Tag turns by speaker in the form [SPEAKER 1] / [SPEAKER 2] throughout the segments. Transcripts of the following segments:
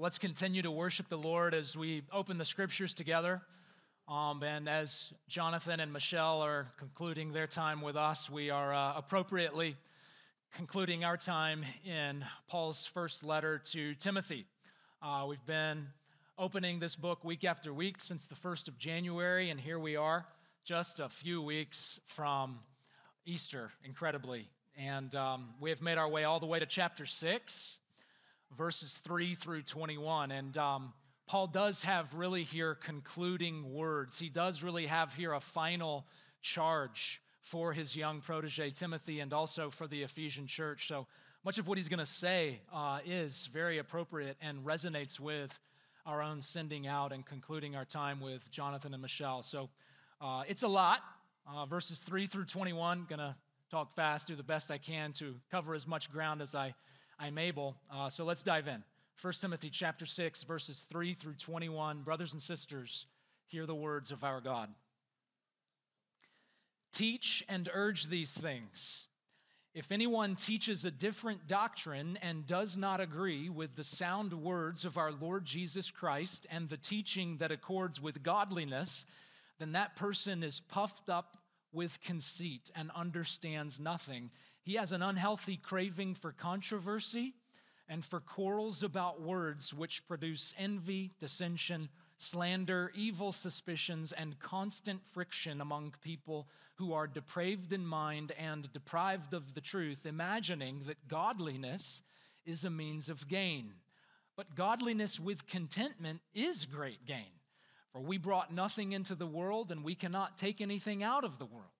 [SPEAKER 1] Let's continue to worship the Lord as we open the scriptures together. Um, and as Jonathan and Michelle are concluding their time with us, we are uh, appropriately concluding our time in Paul's first letter to Timothy. Uh, we've been opening this book week after week since the 1st of January, and here we are, just a few weeks from Easter, incredibly. And um, we have made our way all the way to chapter 6 verses 3 through 21. And um, Paul does have really here concluding words. He does really have here a final charge for his young protege Timothy and also for the Ephesian church. So much of what he's going to say uh, is very appropriate and resonates with our own sending out and concluding our time with Jonathan and Michelle. So uh, it's a lot. Uh, verses 3 through 21, going to talk fast, do the best I can to cover as much ground as I I'm able. Uh, so let's dive in. 1 Timothy chapter 6, verses 3 through 21. Brothers and sisters, hear the words of our God. Teach and urge these things. If anyone teaches a different doctrine and does not agree with the sound words of our Lord Jesus Christ and the teaching that accords with godliness, then that person is puffed up with conceit and understands nothing. He has an unhealthy craving for controversy and for quarrels about words, which produce envy, dissension, slander, evil suspicions, and constant friction among people who are depraved in mind and deprived of the truth, imagining that godliness is a means of gain. But godliness with contentment is great gain. For we brought nothing into the world, and we cannot take anything out of the world.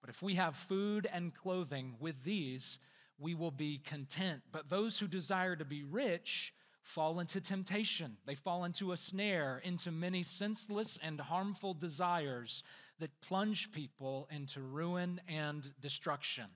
[SPEAKER 1] But if we have food and clothing with these, we will be content. But those who desire to be rich fall into temptation. They fall into a snare, into many senseless and harmful desires that plunge people into ruin and destruction.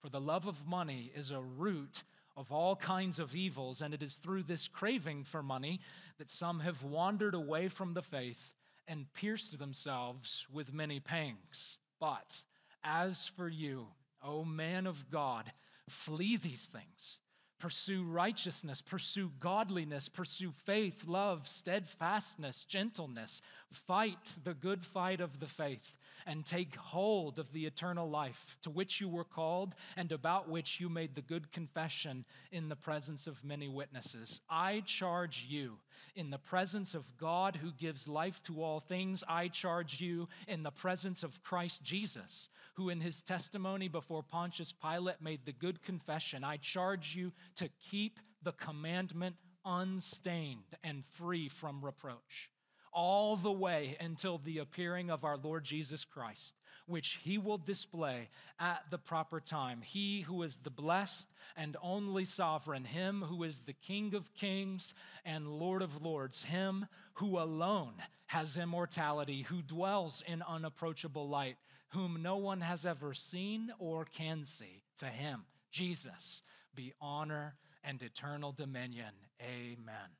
[SPEAKER 1] For the love of money is a root of all kinds of evils, and it is through this craving for money that some have wandered away from the faith and pierced themselves with many pangs. But as for you, O man of God, flee these things. Pursue righteousness, pursue godliness, pursue faith, love, steadfastness, gentleness. Fight the good fight of the faith and take hold of the eternal life to which you were called and about which you made the good confession in the presence of many witnesses. I charge you in the presence of God who gives life to all things. I charge you in the presence of Christ Jesus, who in his testimony before Pontius Pilate made the good confession. I charge you to keep the commandment unstained and free from reproach, all the way until the appearing of our Lord Jesus Christ, which he will display at the proper time. He who is the blessed and only sovereign, him who is the King of kings and Lord of lords, him who alone has immortality, who dwells in unapproachable light, whom no one has ever seen or can see. To him, Jesus be honor and eternal dominion. Amen.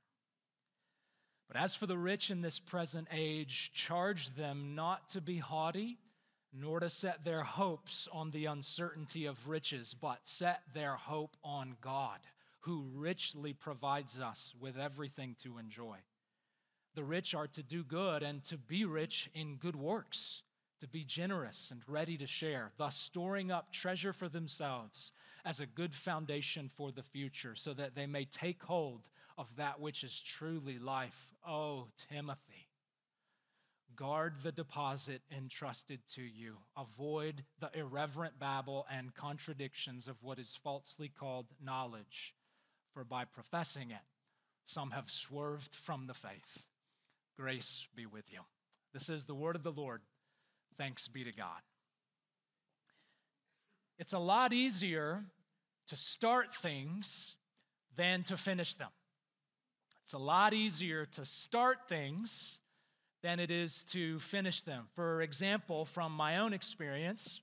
[SPEAKER 1] But as for the rich in this present age, charge them not to be haughty, nor to set their hopes on the uncertainty of riches, but set their hope on God, who richly provides us with everything to enjoy. The rich are to do good and to be rich in good works to be generous and ready to share, thus storing up treasure for themselves as a good foundation for the future, so that they may take hold of that which is truly life. Oh, Timothy, guard the deposit entrusted to you. Avoid the irreverent babble and contradictions of what is falsely called knowledge, for by professing it, some have swerved from the faith. Grace be with you. This is the word of the Lord. Thanks be to God. It's a lot easier to start things than to finish them. It's a lot easier to start things than it is to finish them. For example, from my own experience,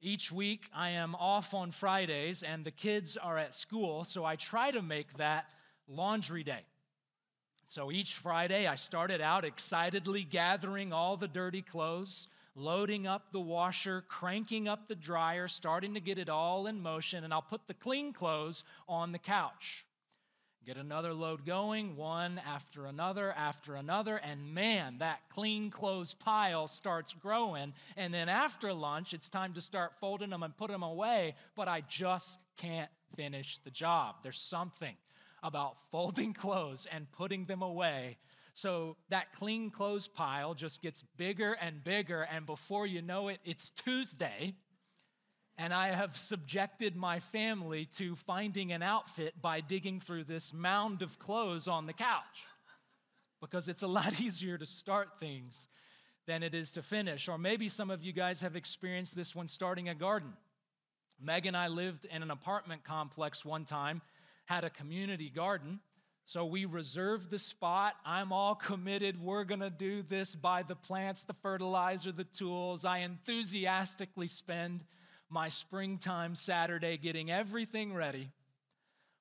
[SPEAKER 1] each week I am off on Fridays and the kids are at school, so I try to make that laundry day. So each Friday I started out excitedly gathering all the dirty clothes loading up the washer, cranking up the dryer, starting to get it all in motion, and I'll put the clean clothes on the couch. Get another load going, one after another after another, and man, that clean clothes pile starts growing. And then after lunch, it's time to start folding them and put them away, but I just can't finish the job. There's something about folding clothes and putting them away. So that clean clothes pile just gets bigger and bigger, and before you know it, it's Tuesday and I have subjected my family to finding an outfit by digging through this mound of clothes on the couch because it's a lot easier to start things than it is to finish. Or maybe some of you guys have experienced this when starting a garden. Meg and I lived in an apartment complex one time, had a community garden. So we reserved the spot. I'm all committed. We're going to do this buy the plants, the fertilizer, the tools. I enthusiastically spend my springtime Saturday getting everything ready.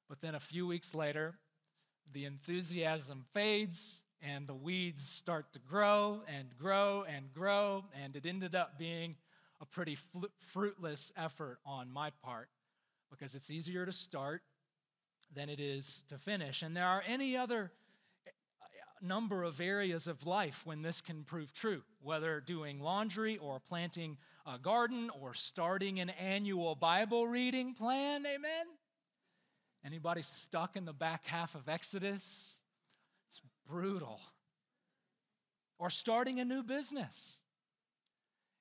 [SPEAKER 1] But then a few weeks later, the enthusiasm fades and the weeds start to grow and grow and grow, and it ended up being a pretty fruitless effort on my part because it's easier to start than it is to finish. And there are any other uh, number of areas of life when this can prove true, whether doing laundry or planting a garden or starting an annual Bible reading plan. Amen. Anybody stuck in the back half of Exodus? It's brutal. Or starting a new business.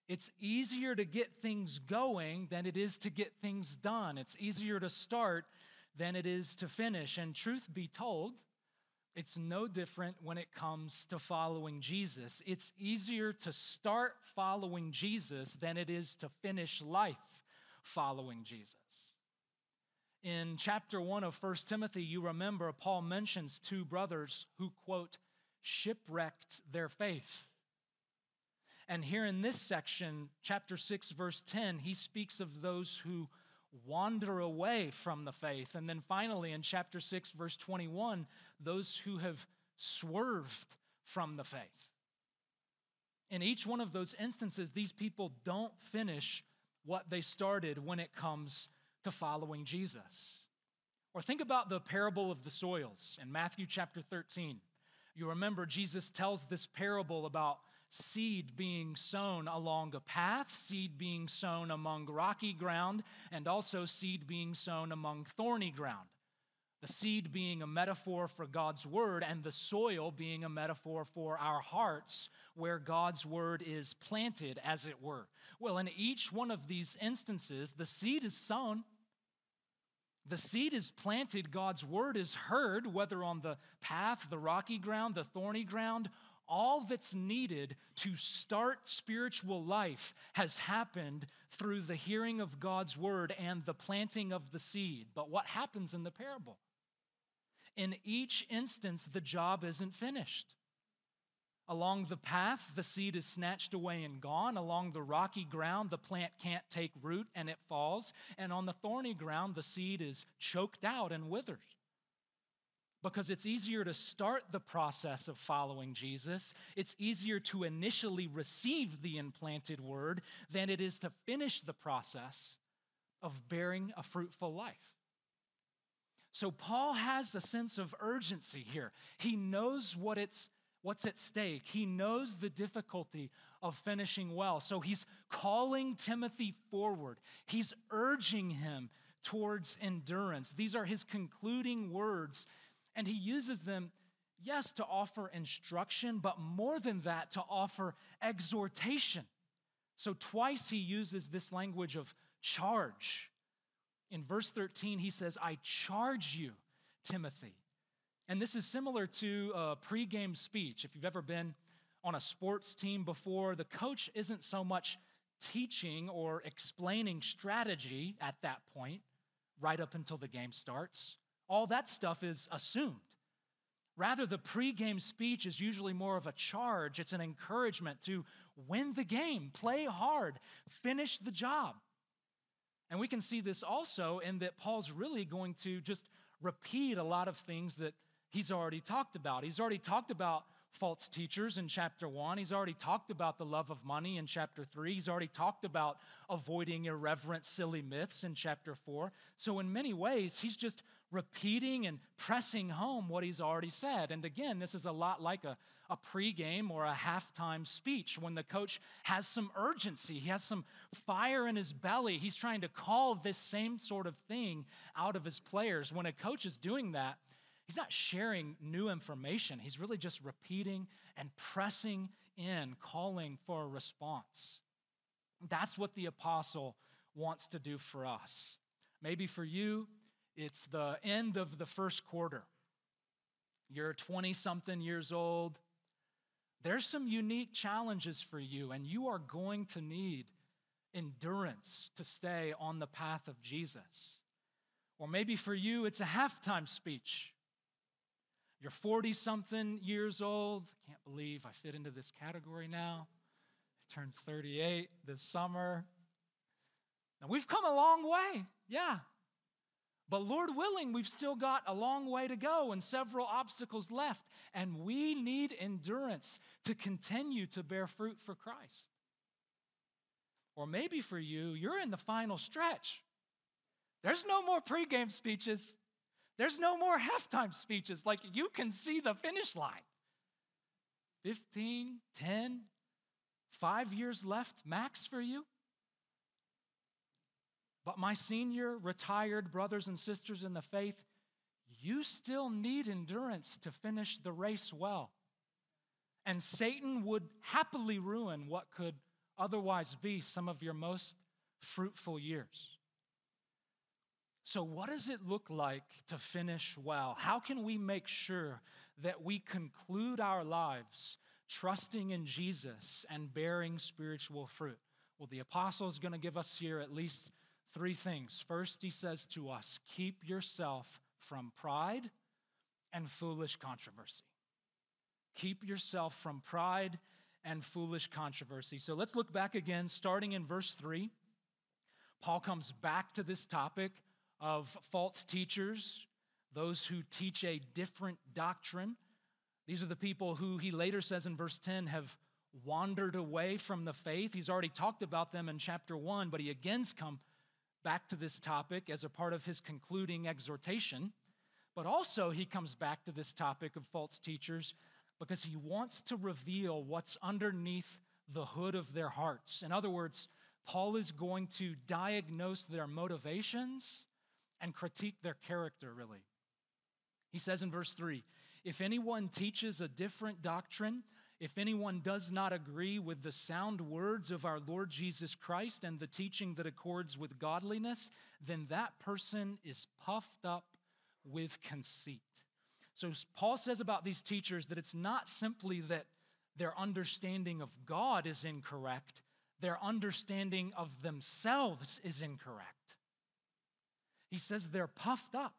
[SPEAKER 1] It's easier to get things going than it is to get things done. It's easier to start than it is to finish. And truth be told, it's no different when it comes to following Jesus. It's easier to start following Jesus than it is to finish life following Jesus. In chapter 1 of 1 Timothy, you remember Paul mentions two brothers who, quote, shipwrecked their faith. And here in this section, chapter 6, verse 10, he speaks of those who wander away from the faith. And then finally, in chapter 6, verse 21, those who have swerved from the faith. In each one of those instances, these people don't finish what they started when it comes to following Jesus. Or think about the parable of the soils in Matthew chapter 13. You remember Jesus tells this parable about seed being sown along a path, seed being sown among rocky ground, and also seed being sown among thorny ground. The seed being a metaphor for God's word, and the soil being a metaphor for our hearts, where God's word is planted, as it were. Well, in each one of these instances, the seed is sown. The seed is planted, God's word is heard, whether on the path, the rocky ground, the thorny ground, all that's needed to start spiritual life has happened through the hearing of God's word and the planting of the seed. But what happens in the parable? In each instance, the job isn't finished. Along the path, the seed is snatched away and gone. Along the rocky ground, the plant can't take root and it falls. And on the thorny ground, the seed is choked out and withers because it's easier to start the process of following Jesus. It's easier to initially receive the implanted word than it is to finish the process of bearing a fruitful life. So Paul has a sense of urgency here. He knows what it's what's at stake. He knows the difficulty of finishing well. So he's calling Timothy forward. He's urging him towards endurance. These are his concluding words and he uses them, yes, to offer instruction, but more than that, to offer exhortation. So twice he uses this language of charge. In verse 13, he says, I charge you, Timothy. And this is similar to a pregame speech. If you've ever been on a sports team before, the coach isn't so much teaching or explaining strategy at that point, right up until the game starts all that stuff is assumed. Rather, the pregame speech is usually more of a charge, it's an encouragement to win the game, play hard, finish the job. And we can see this also in that Paul's really going to just repeat a lot of things that he's already talked about. He's already talked about false teachers in chapter one. He's already talked about the love of money in chapter three. He's already talked about avoiding irreverent, silly myths in chapter four. So, in many ways, he's just repeating and pressing home what he's already said. And again, this is a lot like a, a pregame or a halftime speech when the coach has some urgency, he has some fire in his belly. He's trying to call this same sort of thing out of his players. When a coach is doing that, he's not sharing new information, he's really just repeating and pressing in, calling for a response. That's what the apostle wants to do for us. Maybe for you, it's the end of the first quarter. You're 20 something years old. There's some unique challenges for you, and you are going to need endurance to stay on the path of Jesus. Or maybe for you, it's a halftime speech. You're 40 something years old. Can't believe I fit into this category now. I turned 38 this summer. Now, we've come a long way. Yeah, but Lord willing, we've still got a long way to go and several obstacles left. And we need endurance to continue to bear fruit for Christ. Or maybe for you, you're in the final stretch. There's no more pregame speeches, there's no more halftime speeches. Like you can see the finish line 15, 10, five years left max for you. But my senior retired brothers and sisters in the faith, you still need endurance to finish the race well. And Satan would happily ruin what could otherwise be some of your most fruitful years. So, what does it look like to finish well? How can we make sure that we conclude our lives trusting in Jesus and bearing spiritual fruit? Well, the apostle is going to give us here at least three things. First, he says to us, keep yourself from pride and foolish controversy. Keep yourself from pride and foolish controversy. So let's look back again, starting in verse 3. Paul comes back to this topic of false teachers, those who teach a different doctrine. These are the people who he later says in verse 10 have wandered away from the faith. He's already talked about them in chapter 1, but he again come, back to this topic as a part of his concluding exhortation, but also he comes back to this topic of false teachers because he wants to reveal what's underneath the hood of their hearts. In other words, Paul is going to diagnose their motivations and critique their character, really. He says in verse 3 If anyone teaches a different doctrine, if anyone does not agree with the sound words of our Lord Jesus Christ and the teaching that accords with godliness, then that person is puffed up with conceit. So, Paul says about these teachers that it's not simply that their understanding of God is incorrect, their understanding of themselves is incorrect. He says they're puffed up,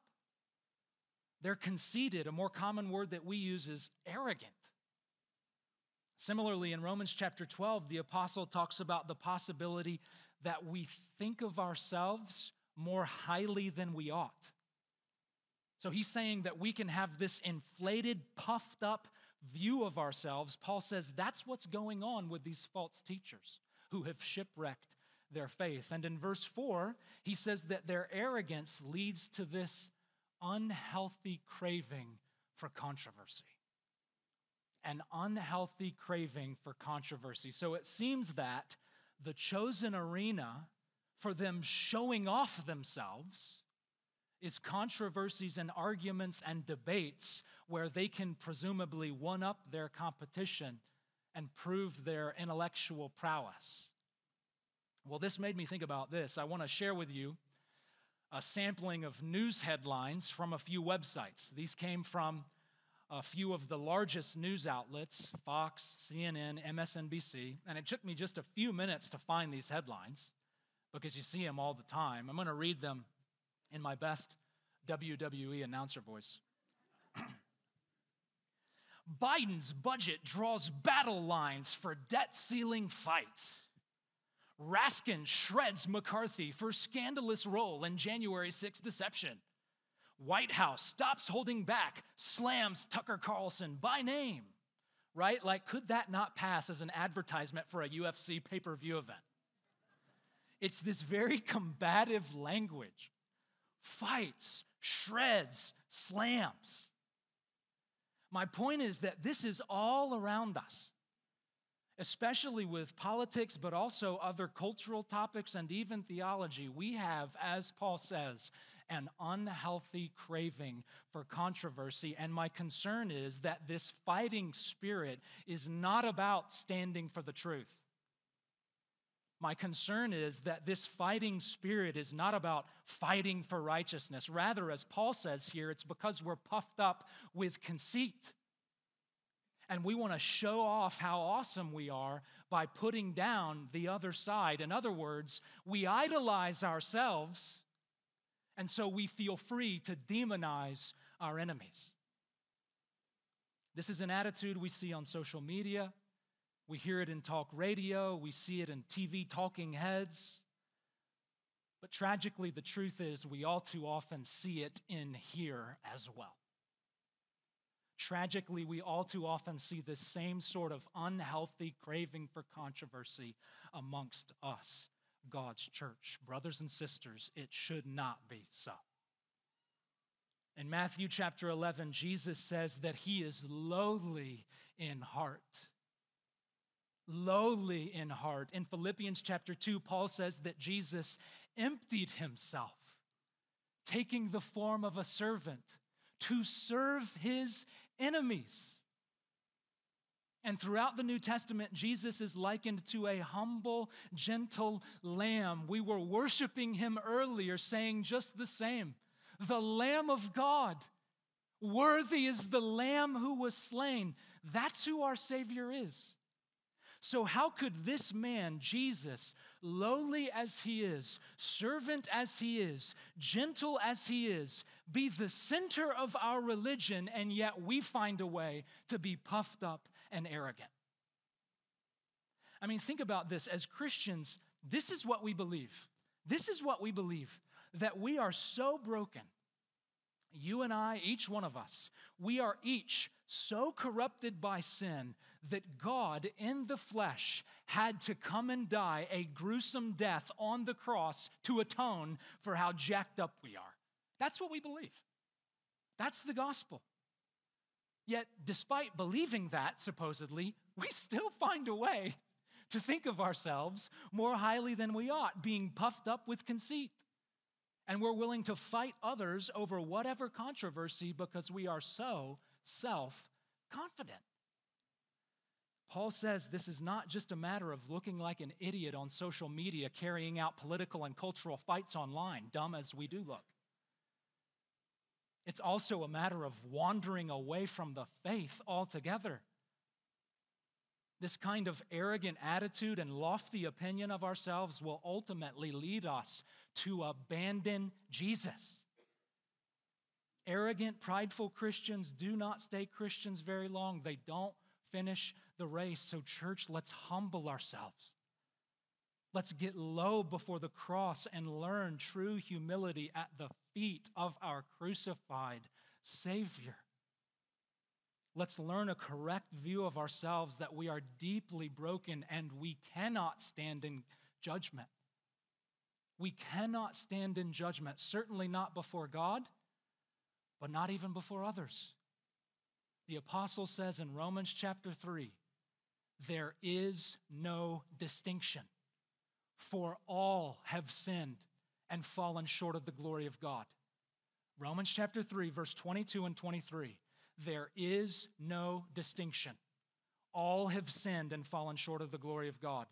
[SPEAKER 1] they're conceited. A more common word that we use is arrogant. Similarly, in Romans chapter 12, the apostle talks about the possibility that we think of ourselves more highly than we ought. So he's saying that we can have this inflated, puffed up view of ourselves. Paul says that's what's going on with these false teachers who have shipwrecked their faith. And in verse 4, he says that their arrogance leads to this unhealthy craving for controversy an unhealthy craving for controversy. So it seems that the chosen arena for them showing off themselves is controversies and arguments and debates where they can presumably one up their competition and prove their intellectual prowess. Well, this made me think about this. I want to share with you a sampling of news headlines from a few websites. These came from a few of the largest news outlets Fox, CNN, MSNBC, and it took me just a few minutes to find these headlines because you see them all the time. I'm going to read them in my best WWE announcer voice. Biden's budget draws battle lines for debt ceiling fight. Raskin shreds McCarthy for scandalous role in January 6 deception. White House stops holding back, slams Tucker Carlson by name. right? Like, could that not pass as an advertisement for a UFC pay per view event? It's this very combative language fights, shreds, slams. My point is that this is all around us, especially with politics, but also other cultural topics and even theology. We have, as Paul says, an unhealthy craving for controversy. And my concern is that this fighting spirit is not about standing for the truth. My concern is that this fighting spirit is not about fighting for righteousness. Rather, as Paul says here, it's because we're puffed up with conceit. And we want to show off how awesome we are by putting down the other side. In other words, we idolize ourselves, and so we feel free to demonize our enemies. This is an attitude we see on social media. We hear it in talk radio, we see it in TV talking heads. But tragically, the truth is, we all too often see it in here as well. Tragically, we all too often see this same sort of unhealthy craving for controversy amongst us, God's church. Brothers and sisters, it should not be so. In Matthew chapter 11, Jesus says that he is lowly in heart lowly in heart. In Philippians chapter 2, Paul says that Jesus emptied himself, taking the form of a servant to serve his enemies. And throughout the New Testament, Jesus is likened to a humble, gentle lamb. We were worshiping him earlier, saying just the same the Lamb of God. Worthy is the Lamb who was slain. That's who our Savior is. So, how could this man, Jesus, lowly as he is, servant as he is, gentle as he is, be the center of our religion, and yet we find a way to be puffed up and arrogant? I mean, think about this. As Christians, this is what we believe. This is what we believe that we are so broken. You and I, each one of us, we are each so corrupted by sin that God in the flesh had to come and die a gruesome death on the cross to atone for how jacked up we are. That's what we believe. That's the gospel. Yet, despite believing that, supposedly, we still find a way to think of ourselves more highly than we ought, being puffed up with conceit. And we're willing to fight others over whatever controversy because we are so self confident. Paul says this is not just a matter of looking like an idiot on social media carrying out political and cultural fights online, dumb as we do look. It's also a matter of wandering away from the faith altogether. This kind of arrogant attitude and lofty opinion of ourselves will ultimately lead us to abandon Jesus. Arrogant, prideful Christians do not stay Christians very long. They don't finish the race. So, church, let's humble ourselves. Let's get low before the cross and learn true humility at the feet of our crucified Savior. Let's learn a correct view of ourselves that we are deeply broken and we cannot stand in judgment. We cannot stand in judgment, certainly not before God, but not even before others. The apostle says in Romans chapter 3 there is no distinction, for all have sinned and fallen short of the glory of God. Romans chapter 3, verse 22 and 23. There is no distinction. All have sinned and fallen short of the glory of God.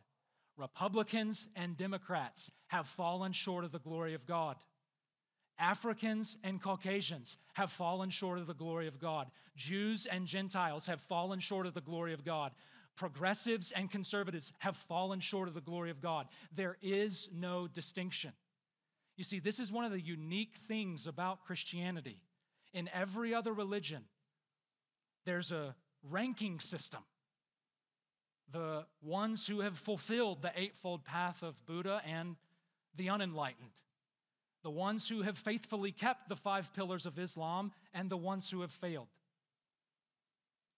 [SPEAKER 1] Republicans and Democrats have fallen short of the glory of God. Africans and Caucasians have fallen short of the glory of God. Jews and Gentiles have fallen short of the glory of God. Progressives and conservatives have fallen short of the glory of God. There is no distinction. You see, this is one of the unique things about Christianity. In every other religion, there's a ranking system. The ones who have fulfilled the eightfold path of Buddha and the unenlightened the ones who have faithfully kept the five pillars of Islam, and the ones who have failed.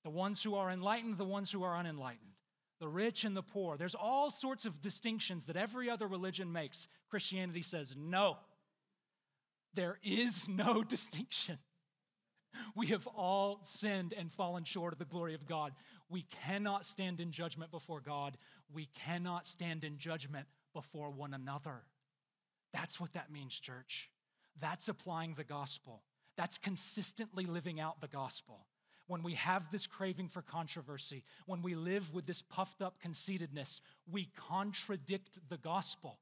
[SPEAKER 1] the ones who are enlightened, the ones who are unenlightened, the rich and the poor. There's all sorts of distinctions that every other religion makes. Christianity says no. There is no distinction. We have all sinned and fallen short of the glory of God. We cannot stand in judgment before God. We cannot stand in judgment before one another. That's what that means, church. That's applying the gospel. That's consistently living out the gospel. When we have this craving for controversy, when we live with this puffed up conceitedness, we contradict the gospel.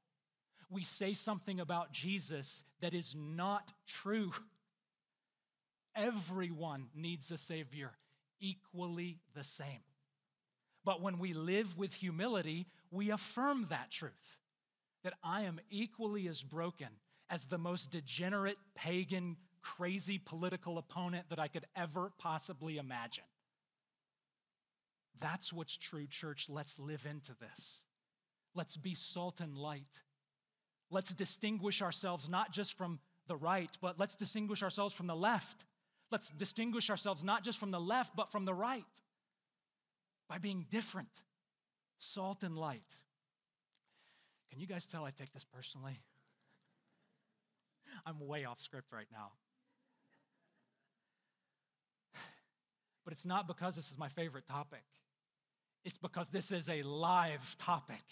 [SPEAKER 1] We say something about Jesus that is not true. Everyone needs a Savior, equally the same. But when we live with humility, we affirm that truth that I am equally as broken as the most degenerate, pagan, crazy political opponent that I could ever possibly imagine. That's what's true, church. Let's live into this. Let's be salt and light. Let's distinguish ourselves not just from the right, but let's distinguish ourselves from the left. Let's distinguish ourselves not just from the left, but from the right by being different, salt and light. Can you guys tell I take this personally? I'm way off script right now. But it's not because this is my favorite topic, it's because this is a live topic.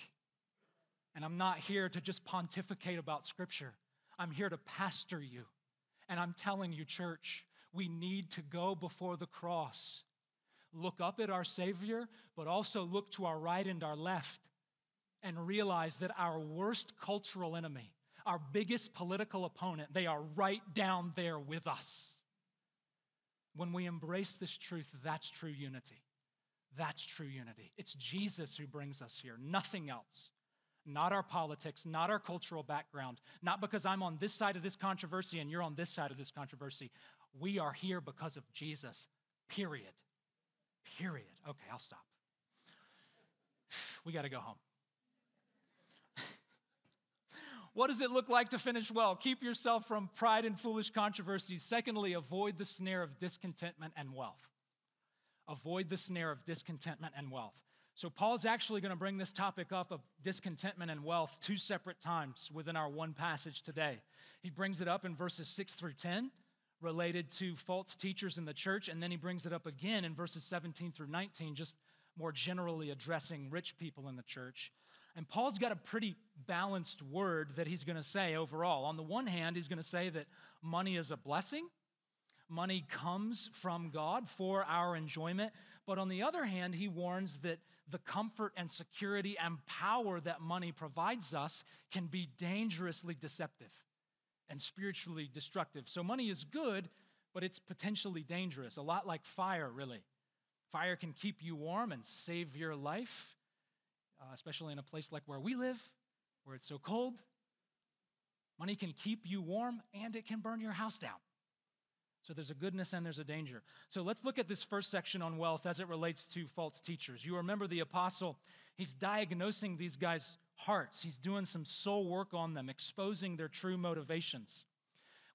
[SPEAKER 1] And I'm not here to just pontificate about Scripture, I'm here to pastor you. And I'm telling you, church, we need to go before the cross, look up at our Savior, but also look to our right and our left and realize that our worst cultural enemy, our biggest political opponent, they are right down there with us. When we embrace this truth, that's true unity. That's true unity. It's Jesus who brings us here, nothing else. Not our politics, not our cultural background, not because I'm on this side of this controversy and you're on this side of this controversy. We are here because of Jesus, period. Period. Okay, I'll stop. We got to go home. What does it look like to finish well? Keep yourself from pride and foolish controversies. Secondly, avoid the snare of discontentment and wealth. Avoid the snare of discontentment and wealth. So, Paul's actually going to bring this topic up of discontentment and wealth two separate times within our one passage today. He brings it up in verses 6 through 10, related to false teachers in the church, and then he brings it up again in verses 17 through 19, just more generally addressing rich people in the church. And Paul's got a pretty balanced word that he's going to say overall. On the one hand, he's going to say that money is a blessing, money comes from God for our enjoyment. But on the other hand, he warns that the comfort and security and power that money provides us can be dangerously deceptive and spiritually destructive. So, money is good, but it's potentially dangerous, a lot like fire, really. Fire can keep you warm and save your life, uh, especially in a place like where we live, where it's so cold. Money can keep you warm and it can burn your house down. So there's a goodness and there's a danger. So let's look at this first section on wealth as it relates to false teachers. You remember the apostle, he's diagnosing these guys' hearts, he's doing some soul work on them, exposing their true motivations.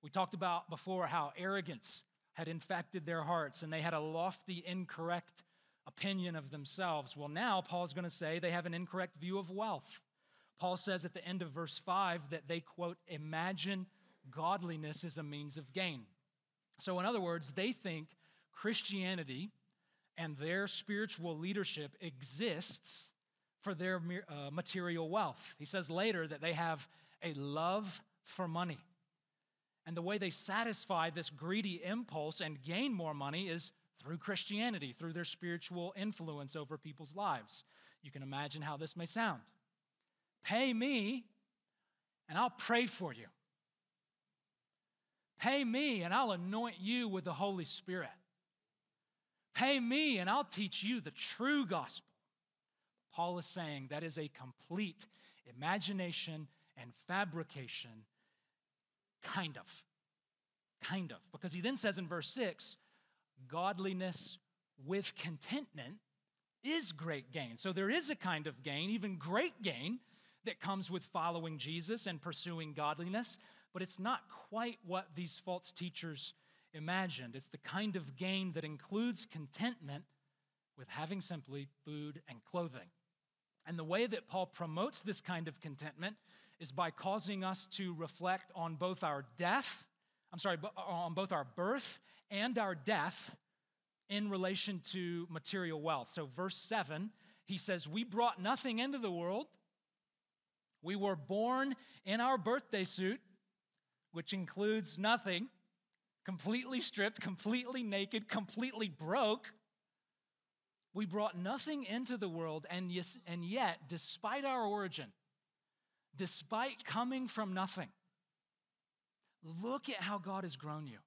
[SPEAKER 1] We talked about before how arrogance had infected their hearts and they had a lofty, incorrect opinion of themselves. Well, now Paul's going to say they have an incorrect view of wealth. Paul says at the end of verse 5 that they, quote, imagine godliness is a means of gain. So, in other words, they think Christianity and their spiritual leadership exists for their uh, material wealth. He says later that they have a love for money. And the way they satisfy this greedy impulse and gain more money is through Christianity, through their spiritual influence over people's lives. You can imagine how this may sound. Pay me, and I'll pray for you. Pay me, and I'll anoint you with the Holy Spirit. Pay me, and I'll teach you the true gospel. Paul is saying that is a complete imagination and fabrication, kind of. Kind of. Because he then says in verse 6 godliness with contentment is great gain. So there is a kind of gain, even great gain, that comes with following Jesus and pursuing godliness, but it's not quite what these false teachers imagined. It's the kind of gain that includes contentment, with having simply food and clothing. And the way that Paul promotes this kind of contentment is by causing us to reflect on both our death, I'm sorry, on both our birth and our death in relation to material wealth. So, verse 7, he says, We brought nothing into the world. We were born in our birthday suit, which includes nothing, completely stripped, completely naked, completely broke. We brought nothing into the world, and, yes, and yet, despite our origin, despite coming from nothing, look at how God has grown you.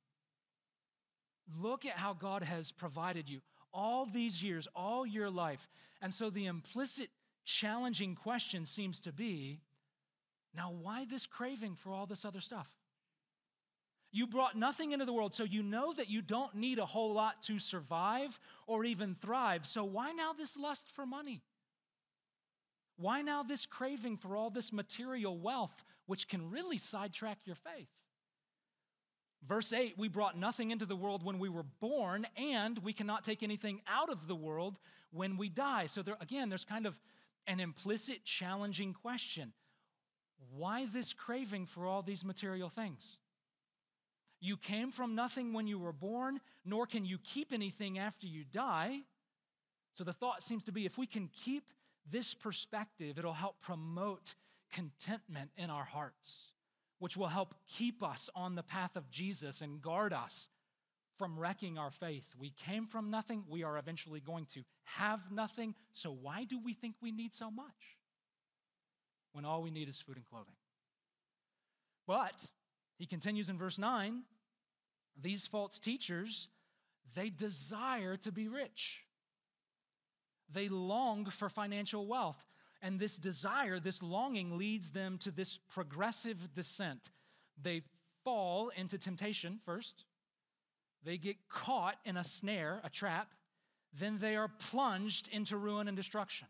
[SPEAKER 1] Look at how God has provided you all these years, all your life. And so the implicit challenging question seems to be now, why this craving for all this other stuff? You brought nothing into the world, so you know that you don't need a whole lot to survive or even thrive. So why now this lust for money? Why now this craving for all this material wealth, which can really sidetrack your faith? Verse 8, we brought nothing into the world when we were born, and we cannot take anything out of the world when we die. So, there, again, there's kind of an implicit, challenging question why this craving for all these material things? You came from nothing when you were born, nor can you keep anything after you die. So the thought seems to be if we can keep this perspective, it'll help promote contentment in our hearts, which will help keep us on the path of Jesus and guard us from wrecking our faith. We came from nothing, we are eventually going to have nothing. So why do we think we need so much when all we need is food and clothing? But he continues in verse 9 these false teachers, they desire to be rich. They long for financial wealth. And this desire, this longing leads them to this progressive descent. They fall into temptation first, they get caught in a snare, a trap, then they are plunged into ruin and destruction.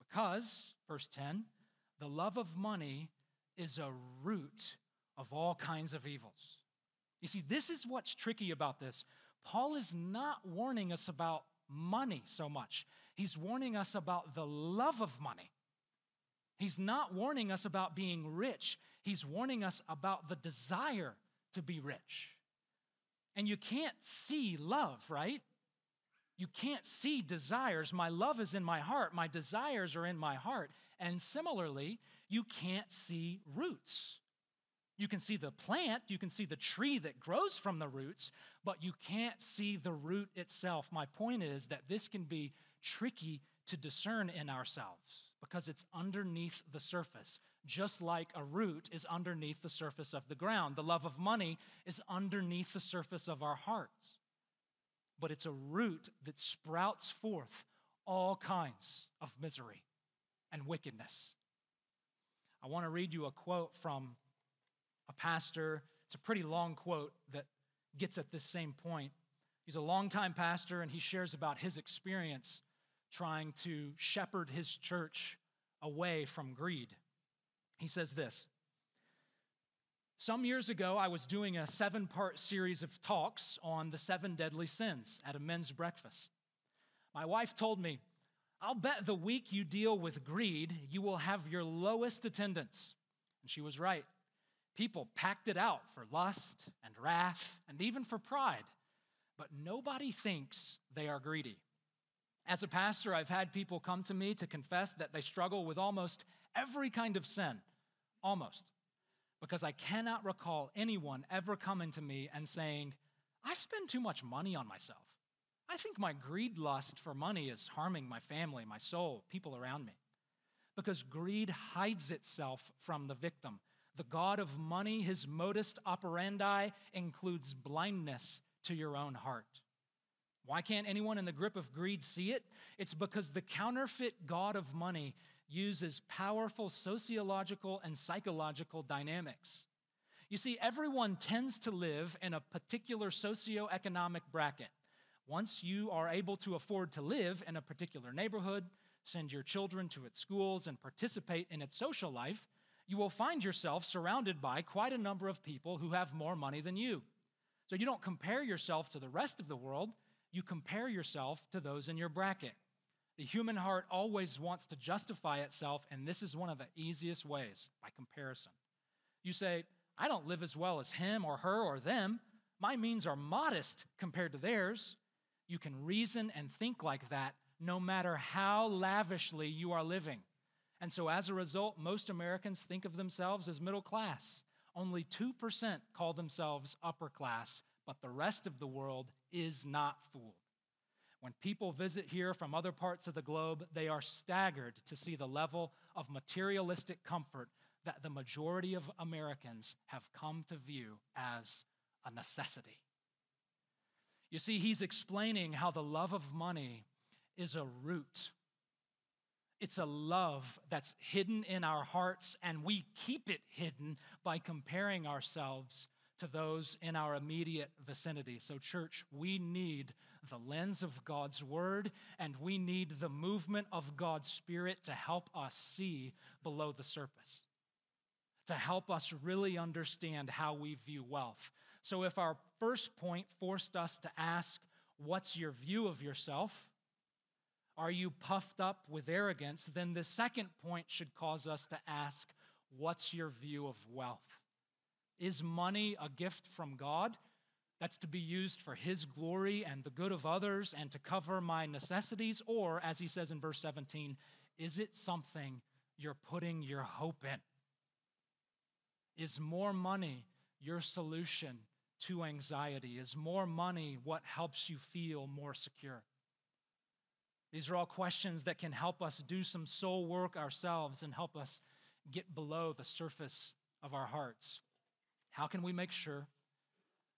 [SPEAKER 1] Because, verse 10, the love of money is a root of all kinds of evils. You see, this is what's tricky about this. Paul is not warning us about money so much, he's warning us about the love of money. He's not warning us about being rich, he's warning us about the desire to be rich. And you can't see love, right? You can't see desires. My love is in my heart. My desires are in my heart. And similarly, you can't see roots. You can see the plant, you can see the tree that grows from the roots, but you can't see the root itself. My point is that this can be tricky to discern in ourselves because it's underneath the surface, just like a root is underneath the surface of the ground. The love of money is underneath the surface of our hearts, but it's a root that sprouts forth all kinds of misery and wickedness. I want to read you a quote from a pastor. It's a pretty long quote that gets at this same point. He's a longtime pastor, and he shares about his experience trying to shepherd his church away from greed. He says this Some years ago, I was doing a seven part series of talks on the seven deadly sins at a men's breakfast. My wife told me, I'll bet the week you deal with greed, you will have your lowest attendance. And she was right. People packed it out for lust and wrath and even for pride, but nobody thinks they are greedy. As a pastor, I've had people come to me to confess that they struggle with almost every kind of sin, almost, because I cannot recall anyone ever coming to me and saying, I spend too much money on myself. I think my greed lust for money is harming my family, my soul, people around me. Because greed hides itself from the victim the God of money, his modus operandi includes blindness to your own heart. Why can't anyone in the grip of greed see it? It's because the counterfeit God of money uses powerful sociological and psychological dynamics. You see, everyone tends to live in a particular socioeconomic bracket. Once you are able to afford to live in a particular neighborhood, send your children to its schools, and participate in its social life, you will find yourself surrounded by quite a number of people who have more money than you. So you don't compare yourself to the rest of the world, you compare yourself to those in your bracket. The human heart always wants to justify itself, and this is one of the easiest ways by comparison. You say, I don't live as well as him or her or them. My means are modest compared to theirs. You can reason and think like that no matter how lavishly you are living. And so, as a result, most Americans think of themselves as middle class. Only 2% call themselves upper class, but the rest of the world is not fooled. When people visit here from other parts of the globe, they are staggered to see the level of materialistic comfort that the majority of Americans have come to view as a necessity. You see, he's explaining how the love of money is a root. It's a love that's hidden in our hearts, and we keep it hidden by comparing ourselves to those in our immediate vicinity. So, church, we need the lens of God's word, and we need the movement of God's spirit to help us see below the surface, to help us really understand how we view wealth. So, if our first point forced us to ask, What's your view of yourself? Are you puffed up with arrogance? Then the second point should cause us to ask, What's your view of wealth? Is money a gift from God that's to be used for His glory and the good of others and to cover my necessities? Or, as he says in verse 17, is it something you're putting your hope in? Is more money your solution to anxiety? Is more money what helps you feel more secure? These are all questions that can help us do some soul work ourselves and help us get below the surface of our hearts. How can we make sure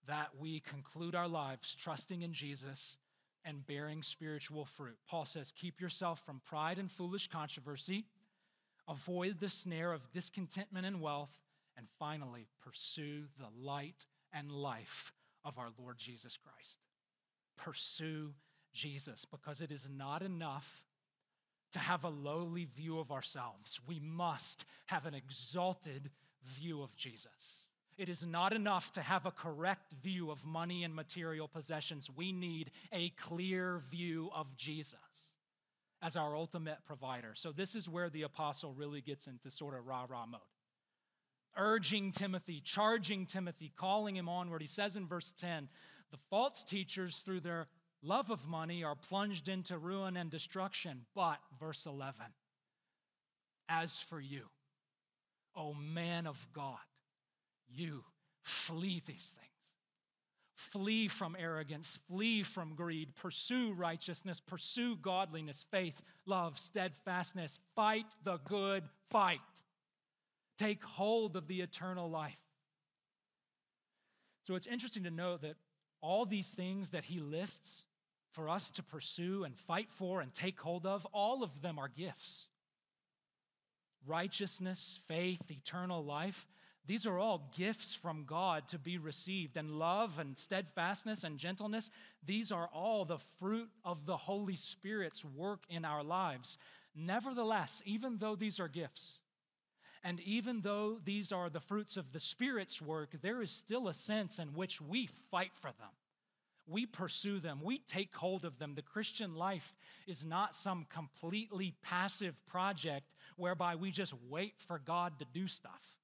[SPEAKER 1] that we conclude our lives trusting in Jesus and bearing spiritual fruit? Paul says, Keep yourself from pride and foolish controversy, avoid the snare of discontentment and wealth, and finally, pursue the light and life of our Lord Jesus Christ. Pursue Jesus because it is not enough to have a lowly view of ourselves. We must have an exalted view of Jesus. It is not enough to have a correct view of money and material possessions. We need a clear view of Jesus as our ultimate provider. So, this is where the apostle really gets into sort of rah rah mode. Urging Timothy, charging Timothy, calling him onward. He says in verse 10 the false teachers, through their love of money, are plunged into ruin and destruction. But, verse 11, as for you, O man of God, you flee these things. Flee from arrogance, flee from greed, pursue righteousness, pursue godliness, faith, love, steadfastness. Fight the good fight. Take hold of the eternal life. So it's interesting to note that all these things that he lists for us to pursue and fight for and take hold of, all of them are gifts. Righteousness, faith, eternal life, these are all gifts from God to be received. And love and steadfastness and gentleness, these are all the fruit of the Holy Spirit's work in our lives. Nevertheless, even though these are gifts, and even though these are the fruits of the Spirit's work, there is still a sense in which we fight for them. We pursue them. We take hold of them. The Christian life is not some completely passive project whereby we just wait for God to do stuff.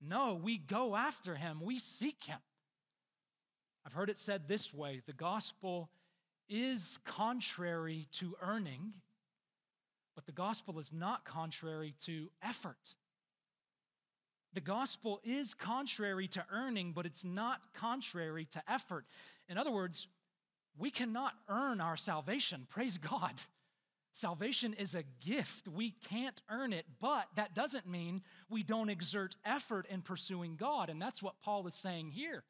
[SPEAKER 1] No, we go after him, we seek him. I've heard it said this way the gospel is contrary to earning, but the gospel is not contrary to effort. The gospel is contrary to earning, but it's not contrary to effort. In other words, we cannot earn our salvation. Praise God. Salvation is a gift. We can't earn it, but that doesn't mean we don't exert effort in pursuing God. And that's what Paul is saying here.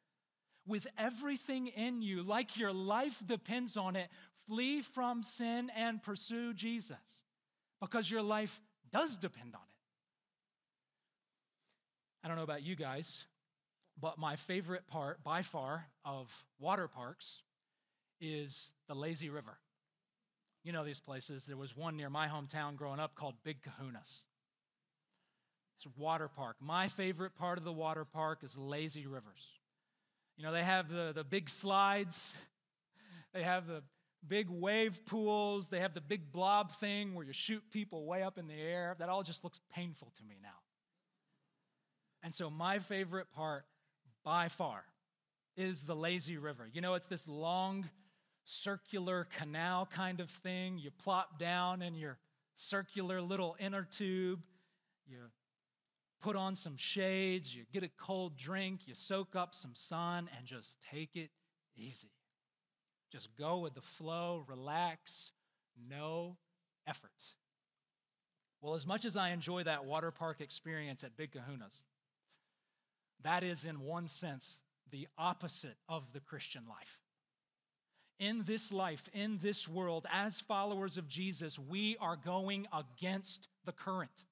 [SPEAKER 1] With everything in you, like your life depends on it, flee from sin and pursue Jesus because your life does depend on it. I don't know about you guys, but my favorite part by far of water parks is the lazy river. You know these places. There was one near my hometown growing up called Big Kahunas. It's a water park. My favorite part of the water park is lazy rivers. You know, they have the, the big slides. They have the big wave pools, they have the big blob thing where you shoot people way up in the air. That all just looks painful to me now. And so, my favorite part by far is the lazy river. You know, it's this long, circular canal kind of thing. You plop down in your circular little inner tube, you put on some shades, you get a cold drink, you soak up some sun, and just take it easy. Just go with the flow, relax, no effort. Well, as much as I enjoy that water park experience at Big Kahuna's, that is, in one sense, the opposite of the Christian life. In this life, in this world, as followers of Jesus, we are going against the current.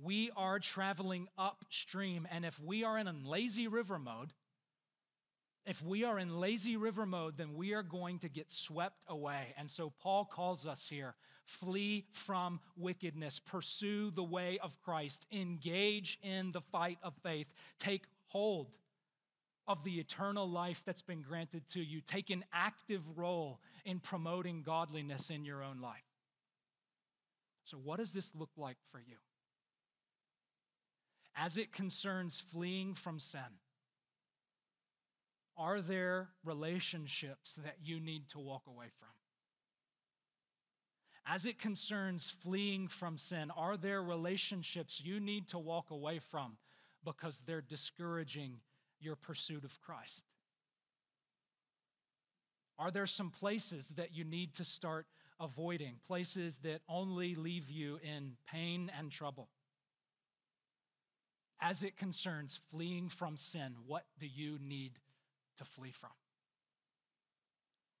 [SPEAKER 1] We are traveling upstream. And if we are in a lazy river mode, if we are in lazy river mode, then we are going to get swept away. And so Paul calls us here flee from wickedness, pursue the way of Christ, engage in the fight of faith, take hold of the eternal life that's been granted to you. Take an active role in promoting godliness in your own life. So, what does this look like for you? As it concerns fleeing from sin, are there relationships that you need to walk away from? As it concerns fleeing from sin, are there relationships you need to walk away from because they're discouraging your pursuit of Christ? Are there some places that you need to start avoiding, places that only leave you in pain and trouble? As it concerns fleeing from sin, what do you need to flee from?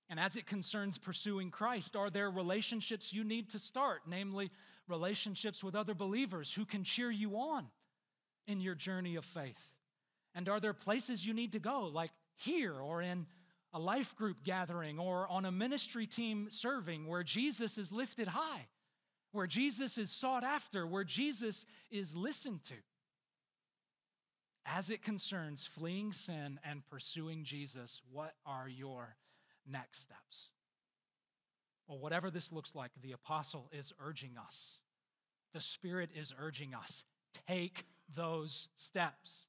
[SPEAKER 1] And as it concerns pursuing Christ, are there relationships you need to start, namely relationships with other believers who can cheer you on in your journey of faith? And are there places you need to go, like here or in a life group gathering or on a ministry team serving where Jesus is lifted high, where Jesus is sought after, where Jesus is listened to? As it concerns fleeing sin and pursuing Jesus, what are your next steps? Well, whatever this looks like, the apostle is urging us. The Spirit is urging us take those steps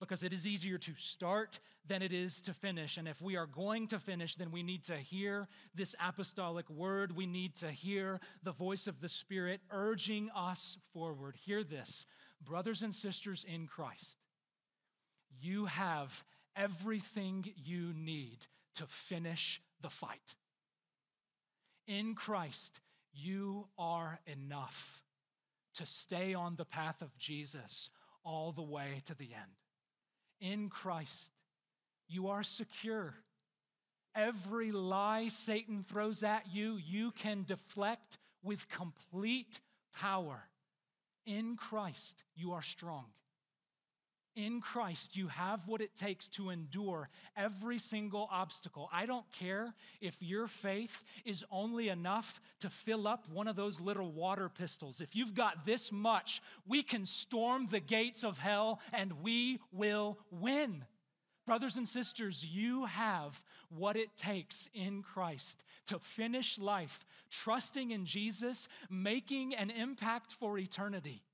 [SPEAKER 1] because it is easier to start than it is to finish. And if we are going to finish, then we need to hear this apostolic word. We need to hear the voice of the Spirit urging us forward. Hear this, brothers and sisters in Christ. You have everything you need to finish the fight. In Christ, you are enough to stay on the path of Jesus all the way to the end in Christ, you are secure. Every lie Satan throws at you, you can deflect with complete power. In Christ, you are strong. In Christ, you have what it takes to endure every single obstacle. I don't care if your faith is only enough to fill up one of those little water pistols. If you've got this much, we can storm the gates of hell and we will win. Brothers and sisters, you have what it takes in Christ to finish life, trusting in Jesus, making an impact for eternity.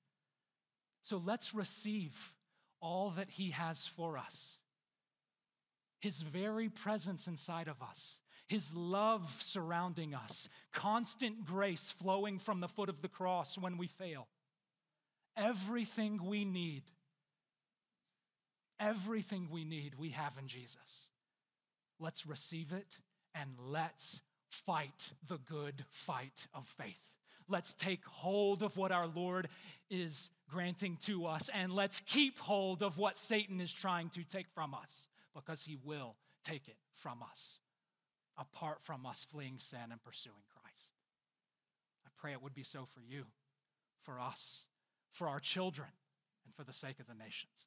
[SPEAKER 1] So let's receive all that He has for us. His very presence inside of us, His love surrounding us, constant grace flowing from the foot of the cross when we fail. Everything we need, everything we need, we have in Jesus. Let's receive it and let's fight the good fight of faith. Let's take hold of what our Lord is granting to us, and let's keep hold of what Satan is trying to take from us, because he will take it from us, apart from us fleeing sin and pursuing Christ. I pray it would be so for you, for us, for our children, and for the sake of the nations.